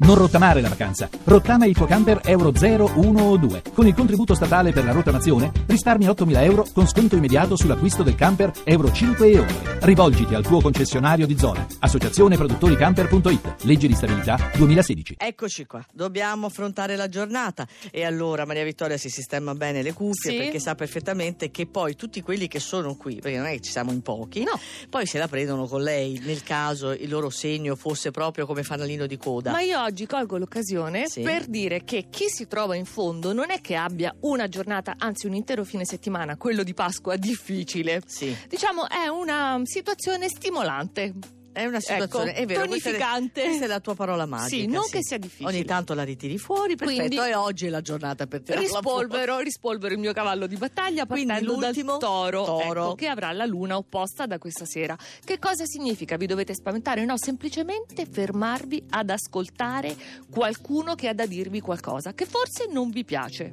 Non rottamare la vacanza. Rottama il tuo camper Euro 0, 1 o 2. Con il contributo statale per la rottamazione risparmi 8.000 euro con sconto immediato sull'acquisto del camper Euro 5 e oltre. Rivolgiti al tuo concessionario di zona. Associazione Produttori Camper.it. Legge di stabilità 2016. Eccoci qua, dobbiamo affrontare la giornata e allora Maria Vittoria si sistema bene le cuffie Sì. perché sa perfettamente che poi tutti quelli che sono qui, perché non è che ci siamo in pochi, No. poi se la prendono con lei nel caso il loro segno fosse proprio come fanalino di coda. Ma io oggi colgo l'occasione Sì. per dire che chi si trova in fondo non è che abbia una giornata, anzi un intero fine settimana, quello di Pasqua, difficile. Sì, Diciamo è una situazione stimolante. È una situazione, Ecco, è vero, questa è, tonificante. questa è la tua parola magica. Sì, non che sia difficile. Ogni tanto la ritiri fuori, perfetto, Quindi- e oggi è la giornata per fuori. Rispolvero, rispolvero il mio cavallo di battaglia partendo dal toro, toro. ecco, che avrà la luna opposta da questa sera. Che cosa significa? Vi dovete spaventare? No, semplicemente fermarvi ad ascoltare qualcuno che ha da dirvi qualcosa che forse non vi piace.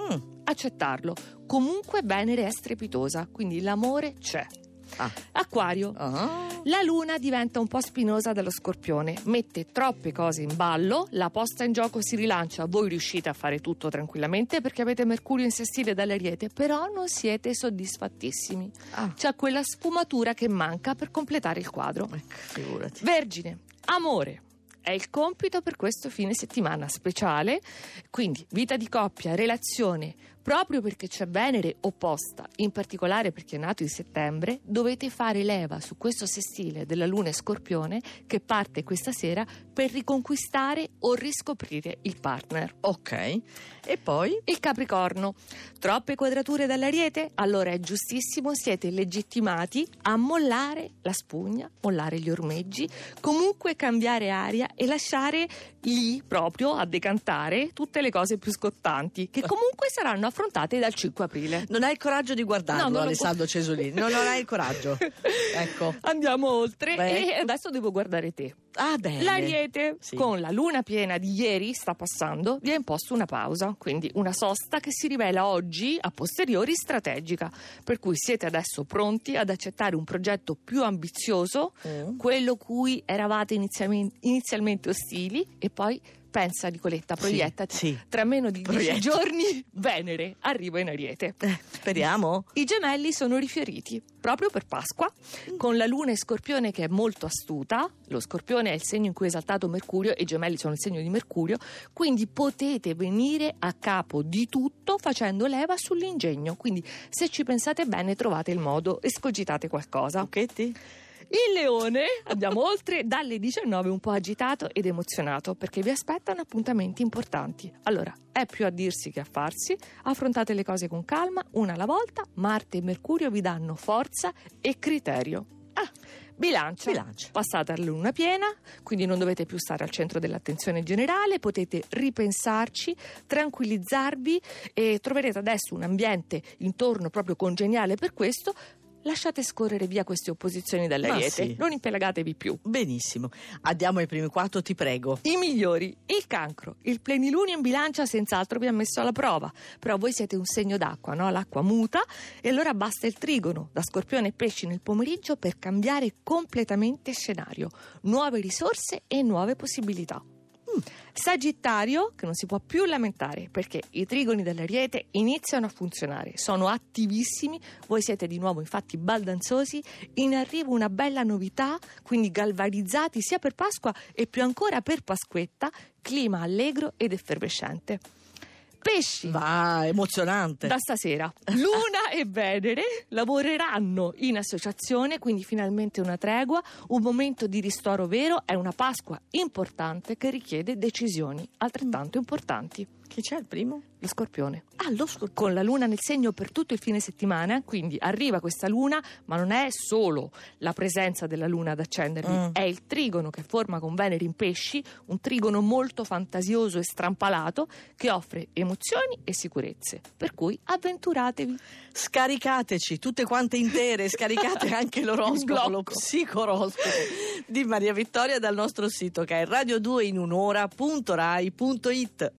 Mm, Accettarlo. Comunque Venere è strepitosa, quindi l'amore c'è. ah, Acquario. ah. La luna diventa un po' spinosa dallo scorpione, mette troppe cose in ballo, la posta in gioco si rilancia, voi riuscite a fare tutto tranquillamente perché avete Mercurio in sestile dall'Ariete, però non siete soddisfattissimi. Ah, C'è quella sfumatura che manca per completare il quadro. ecco. Vergine, amore. È il compito per questo fine settimana speciale, quindi vita di coppia, relazione, proprio perché c'è Venere opposta, in particolare perché è nato in settembre, dovete fare leva su questo sestile della Luna e Scorpione che parte questa sera per riconquistare o riscoprire il partner. Ok, e poi? Il Capricorno. Troppe quadrature dall'Ariete? Allora è giustissimo, siete legittimati a mollare la spugna, mollare gli ormeggi, comunque cambiare aria e lasciare lì proprio a decantare tutte le cose più scottanti, che comunque saranno affrontate dal 5 aprile. Non hai il coraggio di guardarlo, No, non Alessandro Cesolini. No, non hai il coraggio. Ecco. Andiamo oltre Beh. e adesso devo guardare te. Ah, bene. L'Ariete, Sì. con la luna piena di ieri, sta passando, vi ha imposto una pausa, quindi una sosta che si rivela oggi, a posteriori, strategica. Per cui siete adesso pronti ad accettare un progetto più ambizioso, Mm. quello cui eravate inizialmente, inizialmente ostili, e poi pensa, Nicoletta, proiettati. sì. Tra meno di dieci Proietta. giorni, Venere arriva in Ariete. Eh, speriamo. I gemelli sono rifioriti proprio per Pasqua, con la luna e scorpione che è molto astuta. Lo scorpione è il segno in cui è esaltato Mercurio e i gemelli sono il segno di Mercurio, quindi potete venire a capo di tutto facendo leva sull'ingegno. Quindi se ci pensate bene trovate il modo e scogitate qualcosa. Lucchetti? Il leone, andiamo oltre, dalle 19 un po' agitato ed emozionato perché vi aspettano appuntamenti importanti. Allora, è più a dirsi che a farsi, affrontate le cose con calma, una alla volta, Marte e Mercurio vi danno forza e criterio. Ah, bilancia. Bilancia. Passate alla luna piena, quindi non dovete più stare al centro dell'attenzione generale, potete ripensarci, tranquillizzarvi e troverete adesso un ambiente intorno proprio congeniale per questo. Lasciate scorrere via queste opposizioni dall'Ariete, sì. non impelagatevi più. Benissimo. Andiamo ai primi quattro, ti prego. I migliori, il cancro, il plenilunio in bilancia senz'altro vi ha messo alla prova, però voi siete un segno d'acqua, no? L'acqua muta e allora basta il trigono da scorpione e pesci nel pomeriggio per cambiare completamente scenario, nuove risorse e nuove possibilità. Sagittario, che non si può più lamentare perché i trigoni dell'Ariete iniziano a funzionare, sono attivissimi, voi siete di nuovo infatti baldanzosi, in arrivo una bella novità, quindi galvanizzati sia per Pasqua e più ancora per Pasquetta, clima allegro ed effervescente. Pesci. Va, emozionante. Da stasera Luna e Venere lavoreranno in associazione, quindi finalmente una tregua, un momento di ristoro vero, è una Pasqua importante che richiede decisioni altrettanto importanti. Chi c'è il primo? Lo scorpione. Ah, lo scorpione. Con la luna nel segno per tutto il fine settimana, quindi arriva questa luna, ma non è solo la presenza della luna ad accendervi, Mm. è il trigono che forma con Venere in pesci, un trigono molto fantasioso e strampalato che offre emozioni e sicurezze. Per cui avventuratevi. Scaricateci tutte quante intere, scaricate anche l'oroscopo, lo psicoroscopo di Maria Vittoria dal nostro sito che è radio2inunora.rai.it.